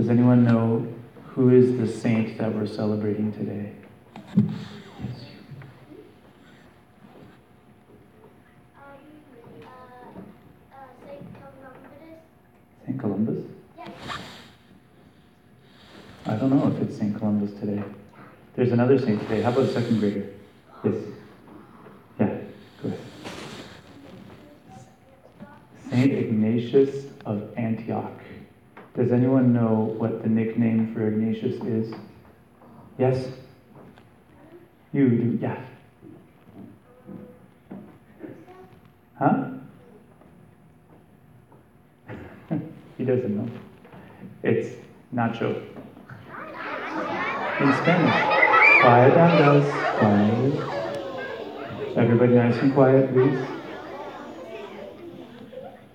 Does anyone know who is the saint that we're celebrating today? Yes. St. Columbus? I don't know if it's St. Columbus today. There's another saint today. How about a second grader? Yes. Yeah, go ahead. St. Ignatius of Antioch. Does anyone know what the nickname for Ignatius is? Yes? You do, yeah. Huh? he doesn't know. It's Nacho. In Spanish. Quiet guys. Quiet. Everybody nice and quiet, please.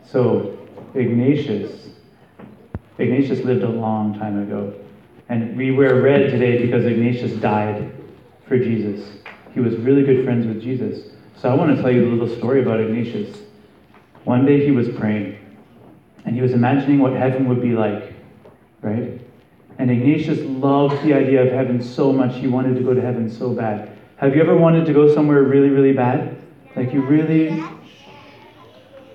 So, Ignatius. Ignatius lived a long time ago. And we wear red today because Ignatius died for Jesus. He was really good friends with Jesus. So I want to tell you a little story about Ignatius. One day he was praying, and he was imagining what heaven would be like, right? And Ignatius loved the idea of heaven so much, he wanted to go to heaven so bad. Have you ever wanted to go somewhere really, really bad? Like you really,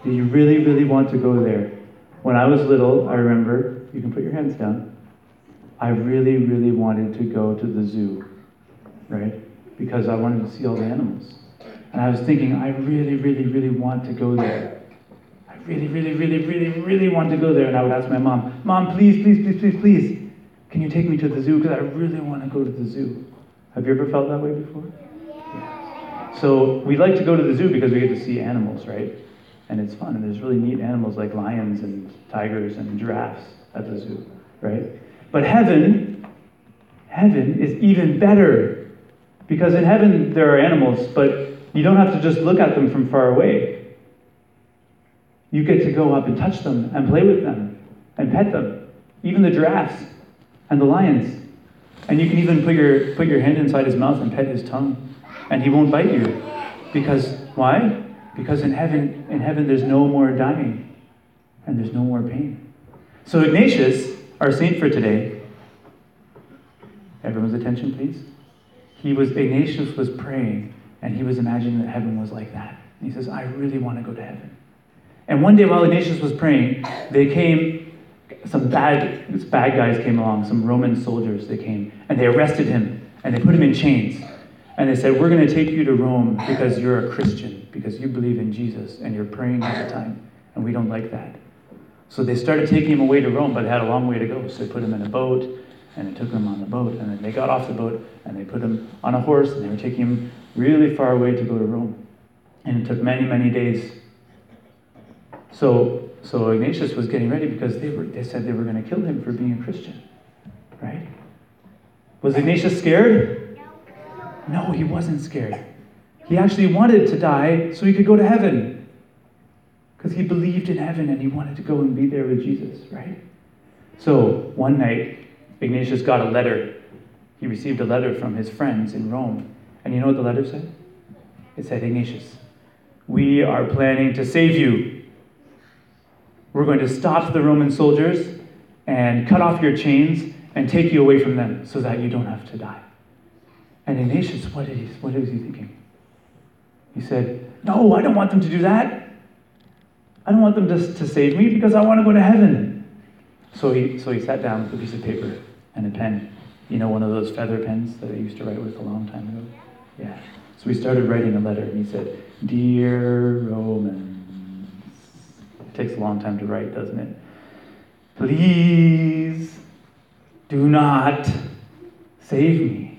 you really, really want to go there? When I was little, I remember, you can put your hands down, I really, really wanted to go to the zoo, right? Because I wanted to see all the animals. And I was thinking, I really, really, really want to go there. I really, really, really, really, really want to go there. And I would ask my mom, Mom, please, please, please, please, please, can you take me to the zoo? Because I really want to go to the zoo. Have you ever felt that way before? Yeah. So we like to go to the zoo because we get to see animals, right? And it's fun. And there's really neat animals like lions and tigers and giraffes at the zoo, right? But heaven, heaven is even better. Because in heaven there are animals, but you don't have to just look at them from far away. You get to go up and touch them and play with them and pet them. Even the giraffes and the lions. And you can even put your, put your hand inside his mouth and pet his tongue, and he won't bite you. Because, why? Because in heaven, in heaven there's no more dying, and there's no more pain. So Ignatius, our saint for today, everyone's attention please. He was, Ignatius was praying, and he was imagining that heaven was like that. And he says, I really want to go to heaven. And one day while Ignatius was praying, they came some bad, bad guys came along, some Roman soldiers, they came, and they arrested him, and they put him in chains. And they said, We're going to take you to Rome because you're a Christian, because you believe in Jesus, and you're praying all the time, and we don't like that. So they started taking him away to Rome, but had a long way to go. So they put him in a boat, and they took him on the boat, and then they got off the boat, and they put him on a horse, and they were taking him really far away to go to Rome. And it took many, many days. So so Ignatius was getting ready because they, were, they said they were going to kill him for being a Christian. Right? Was Ignatius scared? No, he wasn't scared. He actually wanted to die so he could go to heaven. Because he believed in heaven and he wanted to go and be there with Jesus, right? So one night, Ignatius got a letter. He received a letter from his friends in Rome. And you know what the letter said? It said, Ignatius, we are planning to save you. We're going to stop the Roman soldiers and cut off your chains and take you away from them so that you don't have to die. And Ignatius, what, he, what was he thinking? He said, No, I don't want them to do that. I don't want them to, to save me because I want to go to heaven. So he, so he sat down with a piece of paper and a pen. You know, one of those feather pens that I used to write with a long time ago? Yeah. So he started writing a letter and he said, Dear Roman, takes a long time to write, doesn't it? Please do not save me.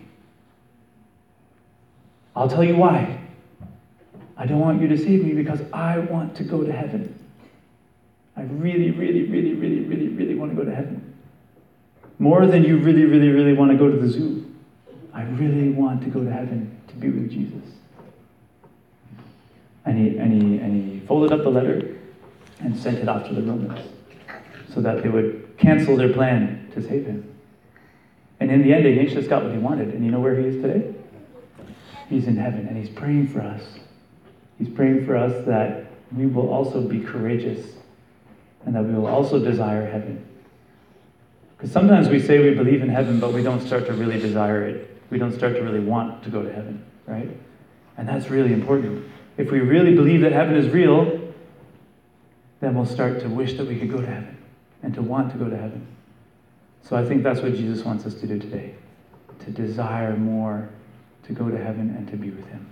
I'll tell you why. I don't want you to save me because I want to go to heaven. I really, really, really, really, really, really want to go to heaven. More than you really, really, really want to go to the zoo. I really want to go to heaven to be with Jesus. And he, and he, and he folded up the letter and sent it off to the Romans so that they would cancel their plan to save him. And in the end, Ignatius got what he wanted. And you know where he is today? He's in heaven and he's praying for us. He's praying for us that we will also be courageous and that we will also desire heaven. Because sometimes we say we believe in heaven, but we don't start to really desire it. We don't start to really want to go to heaven, right? And that's really important. If we really believe that heaven is real, then we'll start to wish that we could go to heaven and to want to go to heaven. So I think that's what Jesus wants us to do today to desire more to go to heaven and to be with Him.